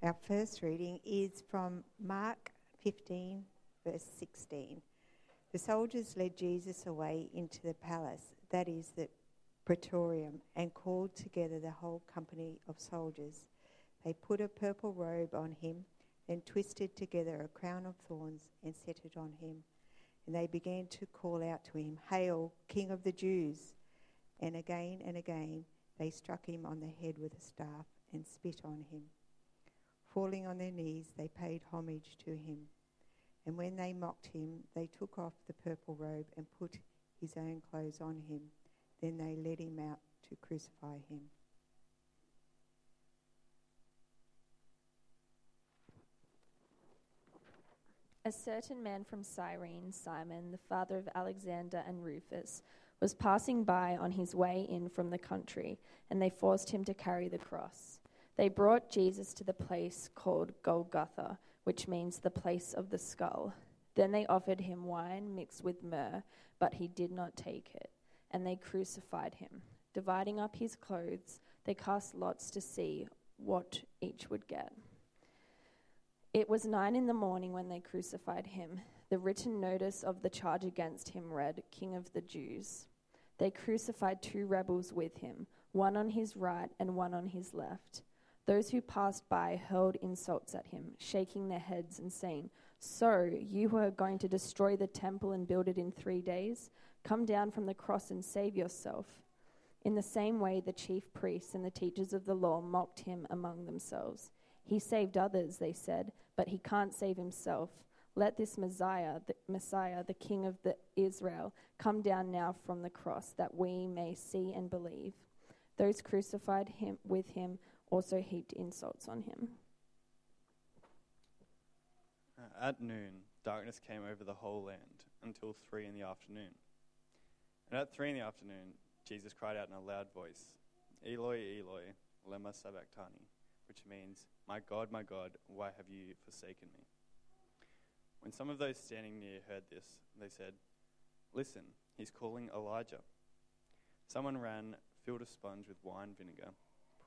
Our first reading is from Mark 15, verse 16. The soldiers led Jesus away into the palace, that is, the praetorium, and called together the whole company of soldiers. They put a purple robe on him, then twisted together a crown of thorns and set it on him. And they began to call out to him, Hail, King of the Jews! And again and again they struck him on the head with a staff and spit on him. Falling on their knees, they paid homage to him. And when they mocked him, they took off the purple robe and put his own clothes on him. Then they led him out to crucify him. A certain man from Cyrene, Simon, the father of Alexander and Rufus, was passing by on his way in from the country, and they forced him to carry the cross. They brought Jesus to the place called Golgotha, which means the place of the skull. Then they offered him wine mixed with myrrh, but he did not take it, and they crucified him. Dividing up his clothes, they cast lots to see what each would get. It was nine in the morning when they crucified him. The written notice of the charge against him read, King of the Jews. They crucified two rebels with him, one on his right and one on his left. Those who passed by hurled insults at him, shaking their heads and saying, So, you who are going to destroy the temple and build it in three days, come down from the cross and save yourself. In the same way, the chief priests and the teachers of the law mocked him among themselves. He saved others, they said, but he can't save himself. Let this Messiah, the Messiah, the King of the Israel, come down now from the cross, that we may see and believe. Those crucified him with him also heaped insults on him. Uh, at noon, darkness came over the whole land until three in the afternoon. And at three in the afternoon, Jesus cried out in a loud voice, Eloi, Eloi, lema sabachthani, which means, My God, my God, why have you forsaken me? When some of those standing near heard this, they said, Listen, he's calling Elijah. Someone ran, filled a sponge with wine vinegar,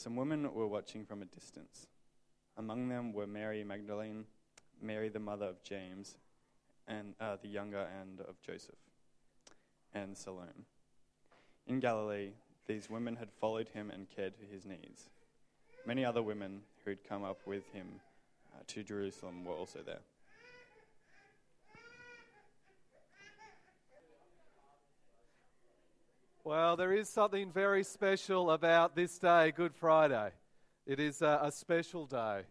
Some women were watching from a distance. Among them were Mary Magdalene, Mary the mother of James, and uh, the younger, and of Joseph, and Salome. In Galilee, these women had followed him and cared for his needs. Many other women who had come up with him uh, to Jerusalem were also there. Well, there is something very special about this day, Good Friday. It is a, a special day.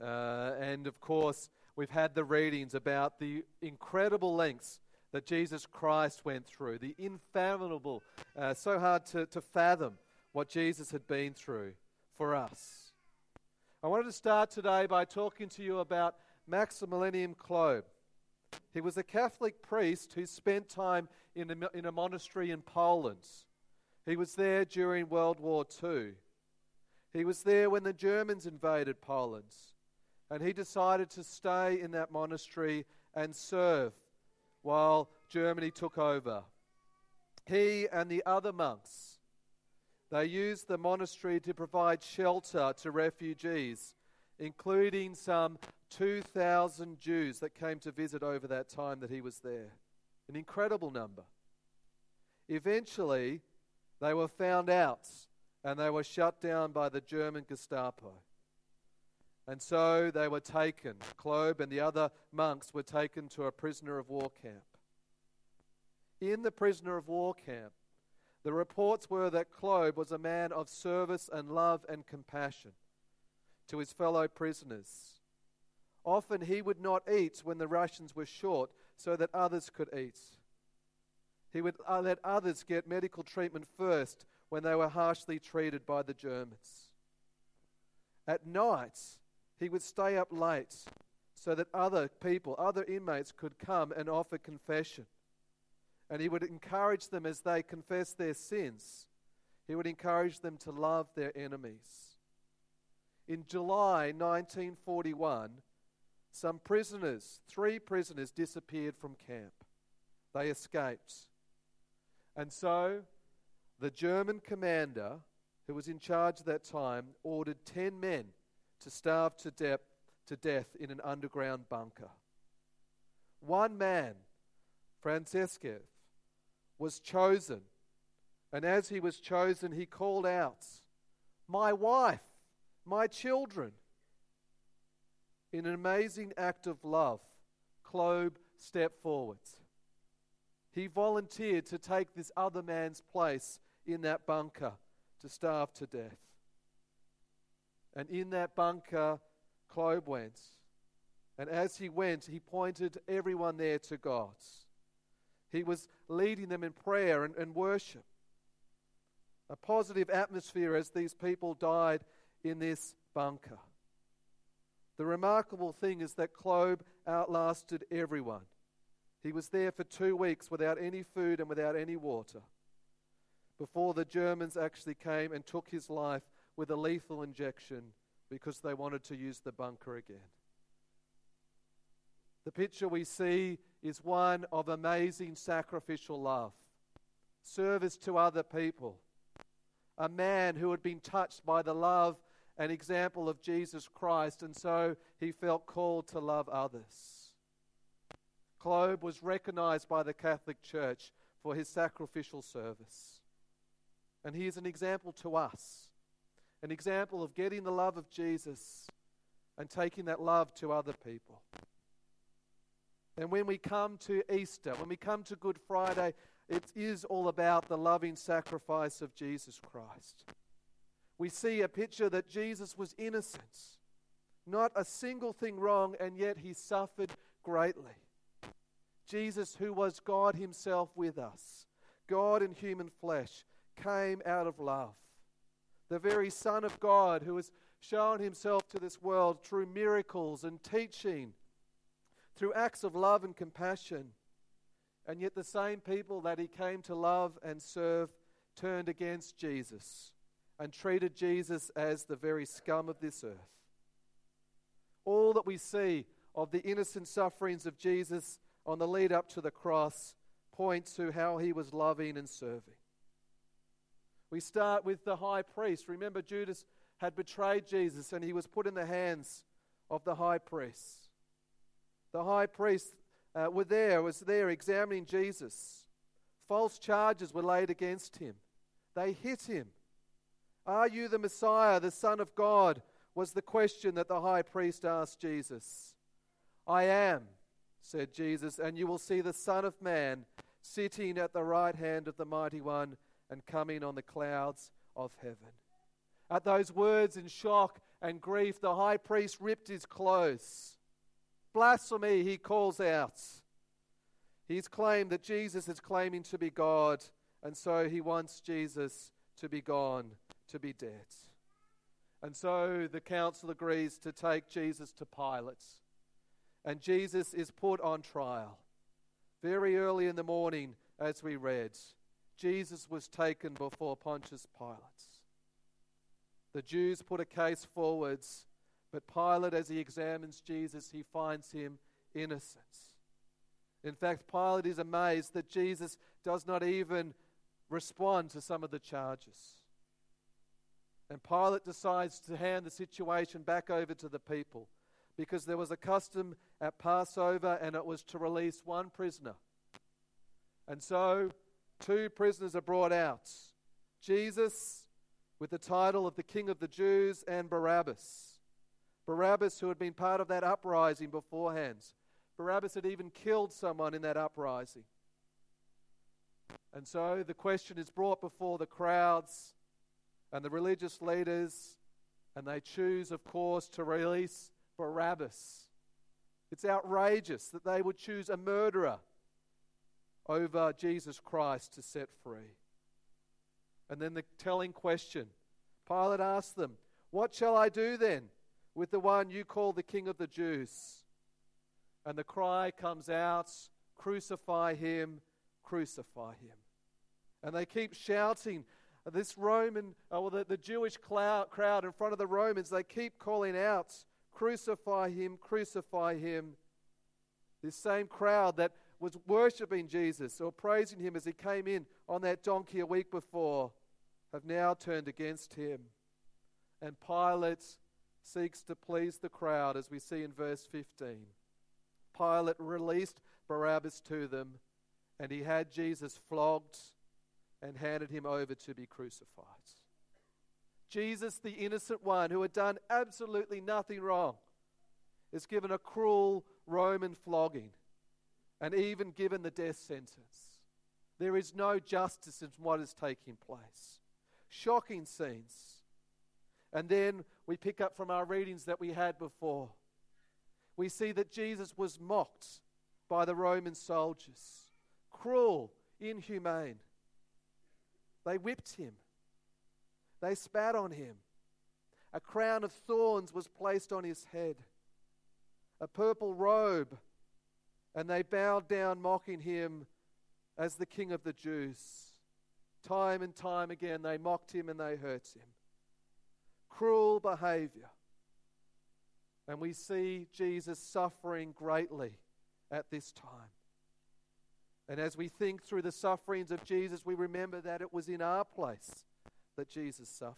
Uh, and of course, we've had the readings about the incredible lengths that Jesus Christ went through, the infathomable, uh, so hard to, to fathom what Jesus had been through for us. I wanted to start today by talking to you about Maximilian Kolbe. He was a Catholic priest who spent time in a, in a monastery in Poland. He was there during World War II. He was there when the Germans invaded Poland. And he decided to stay in that monastery and serve while Germany took over. He and the other monks, they used the monastery to provide shelter to refugees, including some 2,000 Jews that came to visit over that time that he was there. An incredible number. Eventually, they were found out and they were shut down by the German Gestapo. And so they were taken. Kolbe and the other monks were taken to a prisoner of war camp. In the prisoner of war camp, the reports were that Kolbe was a man of service and love and compassion to his fellow prisoners. Often he would not eat when the rations were short so that others could eat. He would uh, let others get medical treatment first when they were harshly treated by the Germans. At night, he would stay up late so that other people, other inmates, could come and offer confession. And he would encourage them as they confessed their sins, he would encourage them to love their enemies. In July 1941, some prisoners, three prisoners, disappeared from camp. They escaped. And so the German commander, who was in charge at that time, ordered 10 men to starve to death, to death in an underground bunker. One man, Francesco, was chosen. And as he was chosen, he called out, My wife, my children. In an amazing act of love, Klobe stepped forwards. He volunteered to take this other man's place in that bunker to starve to death. And in that bunker, Klobe went. And as he went, he pointed everyone there to God. He was leading them in prayer and, and worship. A positive atmosphere as these people died in this bunker. The remarkable thing is that Klobe outlasted everyone. He was there for two weeks without any food and without any water before the Germans actually came and took his life with a lethal injection because they wanted to use the bunker again. The picture we see is one of amazing sacrificial love, service to other people. A man who had been touched by the love and example of Jesus Christ, and so he felt called to love others. Klobe was recognized by the Catholic Church for his sacrificial service. And he is an example to us, an example of getting the love of Jesus and taking that love to other people. And when we come to Easter, when we come to Good Friday, it is all about the loving sacrifice of Jesus Christ. We see a picture that Jesus was innocent, not a single thing wrong, and yet he suffered greatly. Jesus, who was God Himself with us, God in human flesh, came out of love. The very Son of God, who has shown Himself to this world through miracles and teaching, through acts of love and compassion. And yet, the same people that He came to love and serve turned against Jesus and treated Jesus as the very scum of this earth. All that we see of the innocent sufferings of Jesus on the lead up to the cross points to how he was loving and serving. We start with the high priest. Remember, Judas had betrayed Jesus and he was put in the hands of the high priest. The high priest uh, were there, was there examining Jesus. False charges were laid against him. They hit him. Are you the Messiah, the Son of God? was the question that the high priest asked Jesus. I am, said Jesus, and you will see the Son of Man sitting at the right hand of the Mighty One and coming on the clouds of heaven. At those words, in shock and grief, the high priest ripped his clothes. Blasphemy, he calls out. He's claimed that Jesus is claiming to be God, and so he wants Jesus to be gone, to be dead. And so the council agrees to take Jesus to Pilate and Jesus is put on trial. Very early in the morning, as we read, Jesus was taken before Pontius Pilate. The Jews put a case forwards, but Pilate, as he examines Jesus, he finds him innocent. In fact, Pilate is amazed that Jesus does not even respond to some of the charges. And Pilate decides to hand the situation back over to the people because there was a custom at Passover and it was to release one prisoner. And so two prisoners are brought out Jesus, with the title of the King of the Jews, and Barabbas. Barabbas, who had been part of that uprising beforehand. Barabbas had even killed someone in that uprising. And so the question is brought before the crowds and the religious leaders, and they choose, of course, to release Barabbas. It's outrageous that they would choose a murderer over Jesus Christ to set free. And then the telling question Pilate asked them, What shall I do then with the one you call the King of the Jews? And the cry comes out Crucify him, crucify him. And they keep shouting. This Roman, uh, or the, the Jewish crowd, crowd in front of the Romans, they keep calling out, Crucify him, crucify him. This same crowd that was worshipping Jesus or praising him as he came in on that donkey a week before have now turned against him. And Pilate seeks to please the crowd, as we see in verse 15. Pilate released Barabbas to them, and he had Jesus flogged and handed him over to be crucified. Jesus, the innocent one who had done absolutely nothing wrong, is given a cruel Roman flogging and even given the death sentence. There is no justice in what is taking place. Shocking scenes. And then we pick up from our readings that we had before. We see that Jesus was mocked by the Roman soldiers. Cruel, inhumane. They whipped him, they spat on him. A crown of thorns was placed on his head, a purple robe, and they bowed down, mocking him as the King of the Jews. Time and time again, they mocked him and they hurt him. Cruel behavior. And we see Jesus suffering greatly at this time. And as we think through the sufferings of Jesus, we remember that it was in our place that Jesus suffered.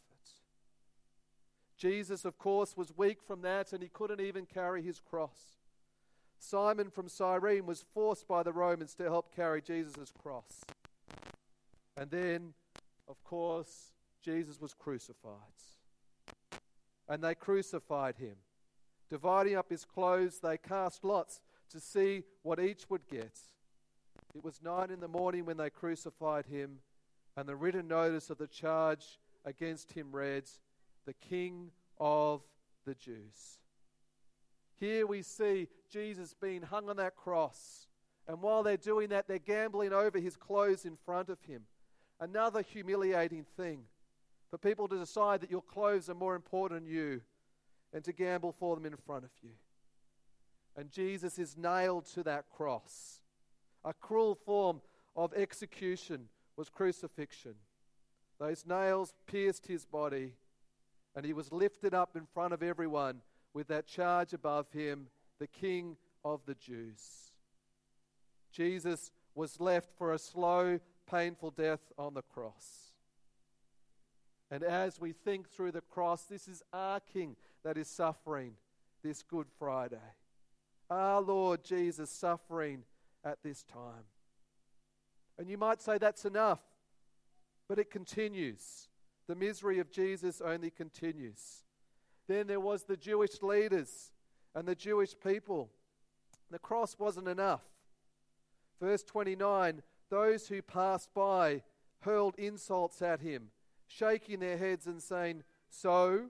Jesus, of course, was weak from that and he couldn't even carry his cross. Simon from Cyrene was forced by the Romans to help carry Jesus' cross. And then, of course, Jesus was crucified. And they crucified him. Dividing up his clothes, they cast lots to see what each would get. It was nine in the morning when they crucified him, and the written notice of the charge against him reads, The King of the Jews. Here we see Jesus being hung on that cross. And while they're doing that, they're gambling over his clothes in front of him. Another humiliating thing for people to decide that your clothes are more important than you and to gamble for them in front of you. And Jesus is nailed to that cross. A cruel form of execution was crucifixion. Those nails pierced his body, and he was lifted up in front of everyone with that charge above him, the King of the Jews. Jesus was left for a slow, painful death on the cross. And as we think through the cross, this is our King that is suffering this Good Friday. Our Lord Jesus suffering at this time. And you might say that's enough, but it continues. The misery of Jesus only continues. Then there was the Jewish leaders and the Jewish people. The cross wasn't enough. Verse 29 those who passed by hurled insults at him, shaking their heads and saying, So,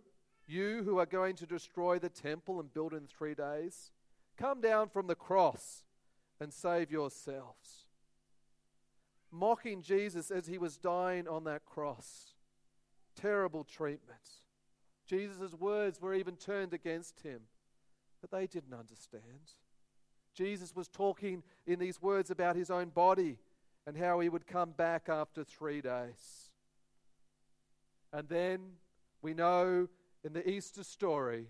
you who are going to destroy the temple and build in three days, come down from the cross and save yourselves. Mocking Jesus as he was dying on that cross. Terrible treatment. Jesus' words were even turned against him, but they didn't understand. Jesus was talking in these words about his own body and how he would come back after three days. And then we know in the Easter story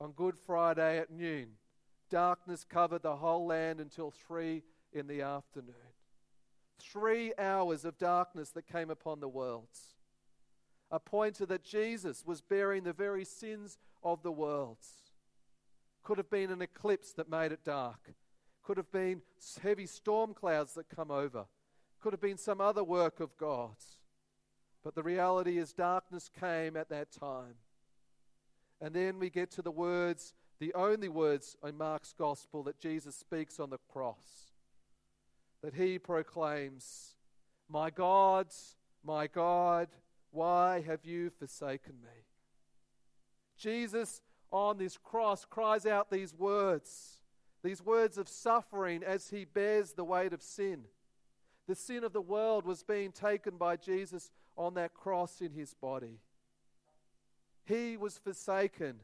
on Good Friday at noon, darkness covered the whole land until three in the afternoon. Three hours of darkness that came upon the worlds a pointer that Jesus was bearing the very sins of the world. Could have been an eclipse that made it dark. Could have been heavy storm clouds that come over. Could have been some other work of God's. But the reality is, darkness came at that time. And then we get to the words, the only words in Mark's gospel that Jesus speaks on the cross. That he proclaims, My God, my God, why have you forsaken me? Jesus on this cross cries out these words, these words of suffering as he bears the weight of sin. The sin of the world was being taken by Jesus on that cross in his body. He was forsaken.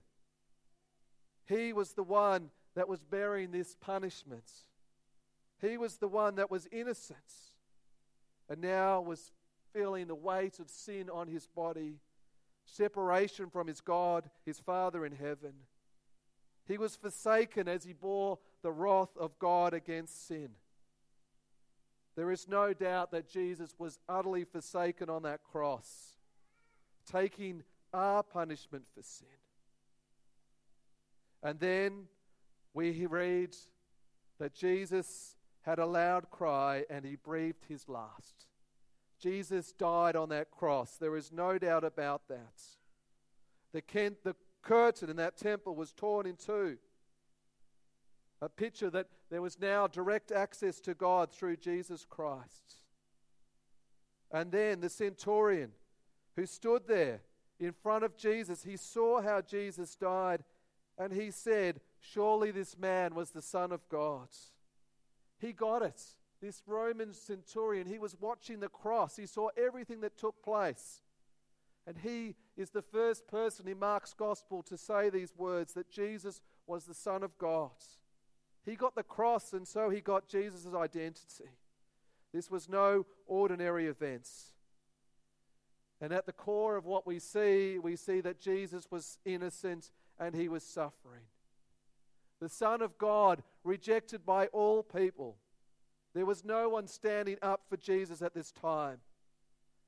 He was the one that was bearing this punishment. He was the one that was innocent and now was feeling the weight of sin on his body, separation from his God, his Father in heaven. He was forsaken as he bore the wrath of God against sin. There is no doubt that Jesus was utterly forsaken on that cross, taking our punishment for sin. And then we read that Jesus had a loud cry and he breathed his last. Jesus died on that cross. There is no doubt about that. The, the curtain in that temple was torn in two. A picture that there was now direct access to God through Jesus Christ. And then the centurion who stood there in front of Jesus, he saw how Jesus died and he said, Surely this man was the Son of God. He got it. This Roman centurion, he was watching the cross. He saw everything that took place. And he is the first person in Mark's gospel to say these words that Jesus was the Son of God. He got the cross, and so he got Jesus' identity. This was no ordinary event. And at the core of what we see, we see that Jesus was innocent and he was suffering. The Son of God, rejected by all people. There was no one standing up for Jesus at this time,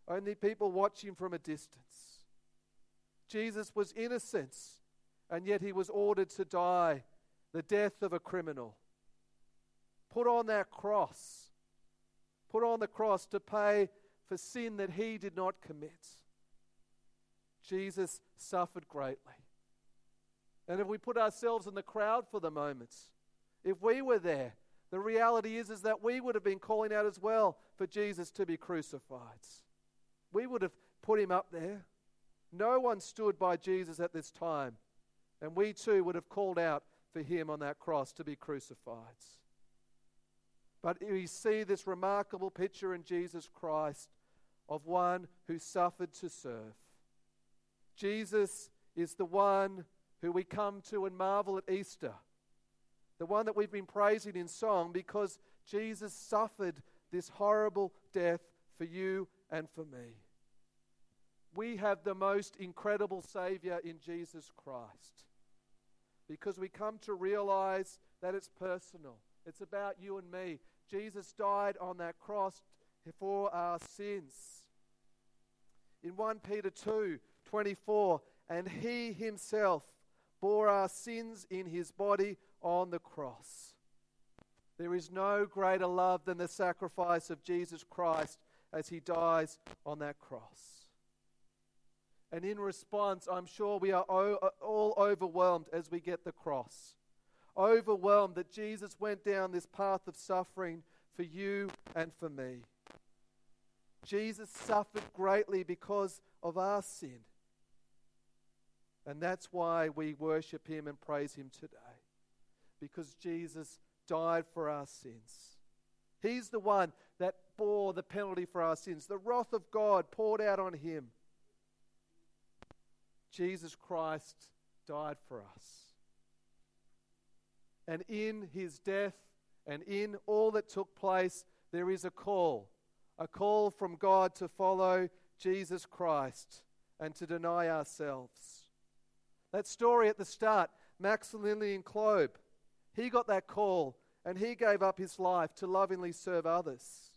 only people watching from a distance. Jesus was innocent, and yet he was ordered to die the death of a criminal. Put on that cross. Put on the cross to pay for sin that he did not commit. Jesus suffered greatly. And if we put ourselves in the crowd for the moment, if we were there, the reality is, is that we would have been calling out as well for Jesus to be crucified. We would have put him up there. No one stood by Jesus at this time. And we too would have called out for him on that cross to be crucified. But we see this remarkable picture in Jesus Christ of one who suffered to serve. Jesus is the one who we come to and marvel at Easter, the one that we've been praising in song because Jesus suffered this horrible death for you and for me. We have the most incredible Savior in Jesus Christ because we come to realize that it's personal. It's about you and me. Jesus died on that cross for our sins. In 1 Peter 2 24, and he himself bore our sins in his body on the cross. There is no greater love than the sacrifice of Jesus Christ as he dies on that cross. And in response, I'm sure we are uh, all overwhelmed as we get the cross. Overwhelmed that Jesus went down this path of suffering for you and for me. Jesus suffered greatly because of our sin. And that's why we worship him and praise him today. Because Jesus died for our sins. He's the one that bore the penalty for our sins. The wrath of God poured out on him. Jesus Christ died for us. And in his death and in all that took place, there is a call a call from God to follow Jesus Christ and to deny ourselves. That story at the start, Maximilian Kolbe, he got that call and he gave up his life to lovingly serve others.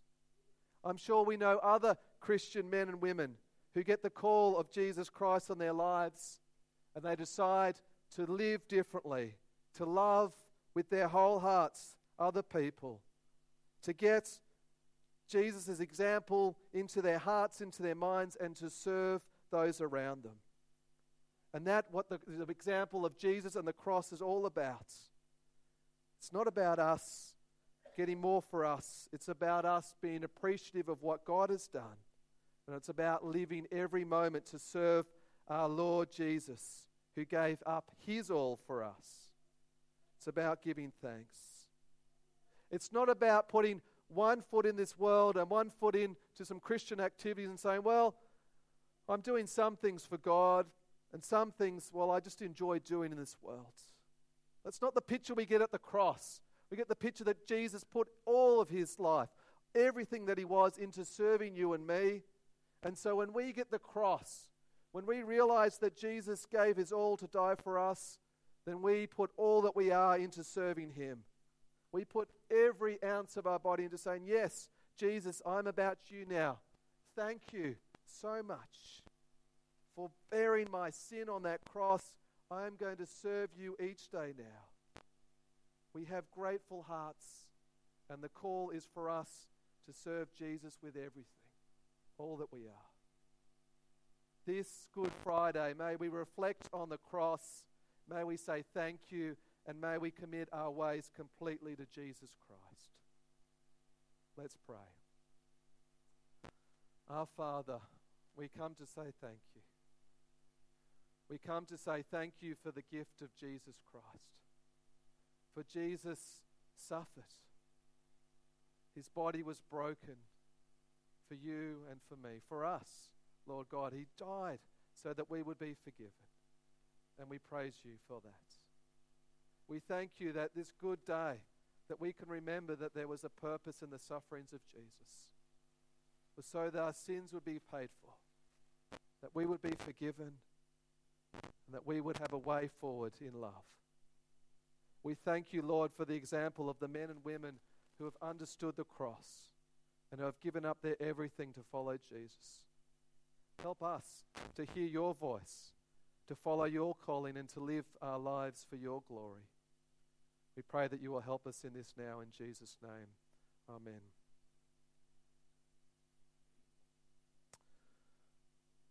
I'm sure we know other Christian men and women who get the call of Jesus Christ on their lives and they decide to live differently, to love with their whole hearts other people, to get Jesus' example into their hearts, into their minds, and to serve those around them. And that what the, the example of Jesus and the cross is all about. It's not about us getting more for us. It's about us being appreciative of what God has done and it's about living every moment to serve our Lord Jesus, who gave up his all for us. It's about giving thanks. It's not about putting one foot in this world and one foot into some Christian activities and saying, well, I'm doing some things for God and some things, well, I just enjoy doing in this world. That's not the picture we get at the cross. We get the picture that Jesus put all of his life, everything that he was, into serving you and me. And so when we get the cross, when we realize that Jesus gave his all to die for us, then we put all that we are into serving him. We put every ounce of our body into saying, Yes, Jesus, I'm about you now. Thank you so much for bearing my sin on that cross. I am going to serve you each day now. We have grateful hearts, and the call is for us to serve Jesus with everything, all that we are. This Good Friday, may we reflect on the cross, may we say thank you, and may we commit our ways completely to Jesus Christ. Let's pray. Our Father, we come to say thank you. We come to say thank you for the gift of Jesus Christ. For Jesus suffered, his body was broken for you and for me, for us, Lord God. He died so that we would be forgiven. And we praise you for that. We thank you that this good day, that we can remember that there was a purpose in the sufferings of Jesus, was so that our sins would be paid for, that we would be forgiven, and that we would have a way forward in love. We thank you, Lord, for the example of the men and women who have understood the cross and who have given up their everything to follow Jesus. Help us to hear your voice, to follow your calling, and to live our lives for your glory. We pray that you will help us in this now in Jesus' name. Amen.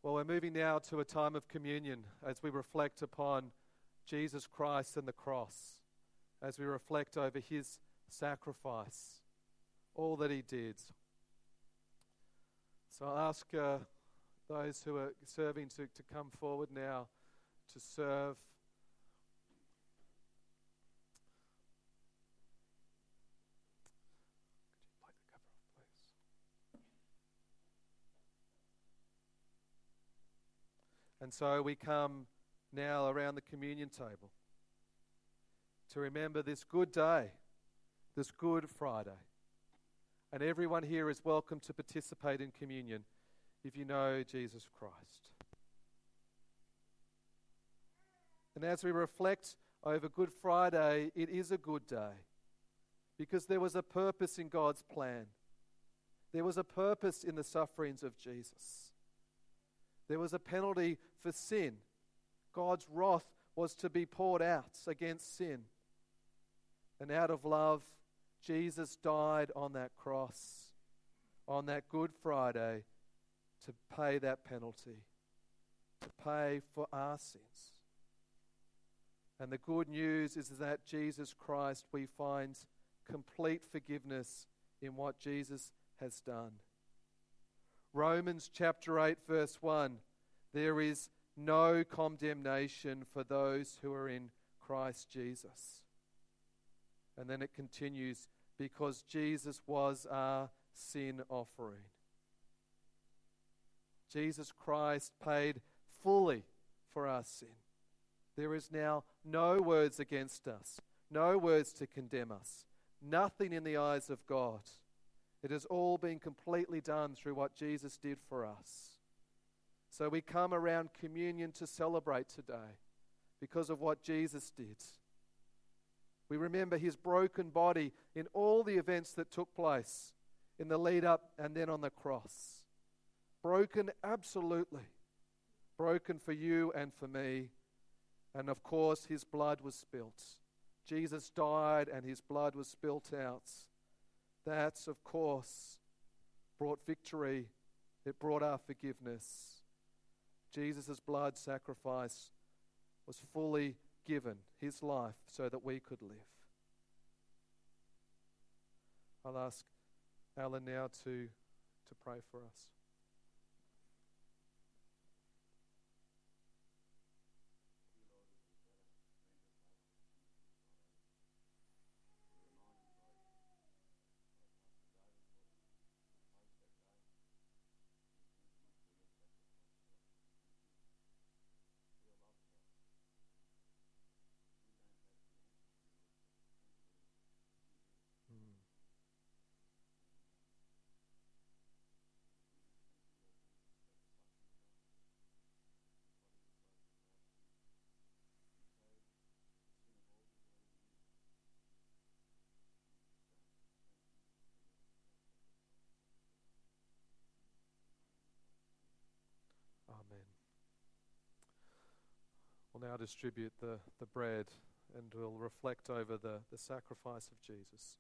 Well, we're moving now to a time of communion as we reflect upon Jesus Christ and the cross, as we reflect over his sacrifice, all that he did. So I'll ask uh, those who are serving to, to come forward now to serve. And so we come now around the communion table to remember this good day, this Good Friday. And everyone here is welcome to participate in communion if you know Jesus Christ. And as we reflect over Good Friday, it is a good day because there was a purpose in God's plan. There was a purpose in the sufferings of Jesus. There was a penalty for sin. God's wrath was to be poured out against sin. And out of love, Jesus died on that cross, on that Good Friday, to pay that penalty, to pay for our sins. And the good news is that Jesus Christ, we find complete forgiveness in what Jesus has done. Romans chapter 8, verse 1 there is no condemnation for those who are in Christ Jesus. And then it continues because Jesus was our sin offering. Jesus Christ paid fully for our sin. There is now no words against us, no words to condemn us, nothing in the eyes of God. It has all been completely done through what Jesus did for us. So we come around communion to celebrate today because of what Jesus did. We remember his broken body in all the events that took place in the lead up and then on the cross. Broken, absolutely. Broken for you and for me. And of course, his blood was spilt. Jesus died and his blood was spilt out. That, of course, brought victory, it brought our forgiveness. Jesus' blood sacrifice was fully given, his life, so that we could live. I'll ask Alan now to, to pray for us. We'll now distribute the, the bread and we'll reflect over the, the sacrifice of Jesus.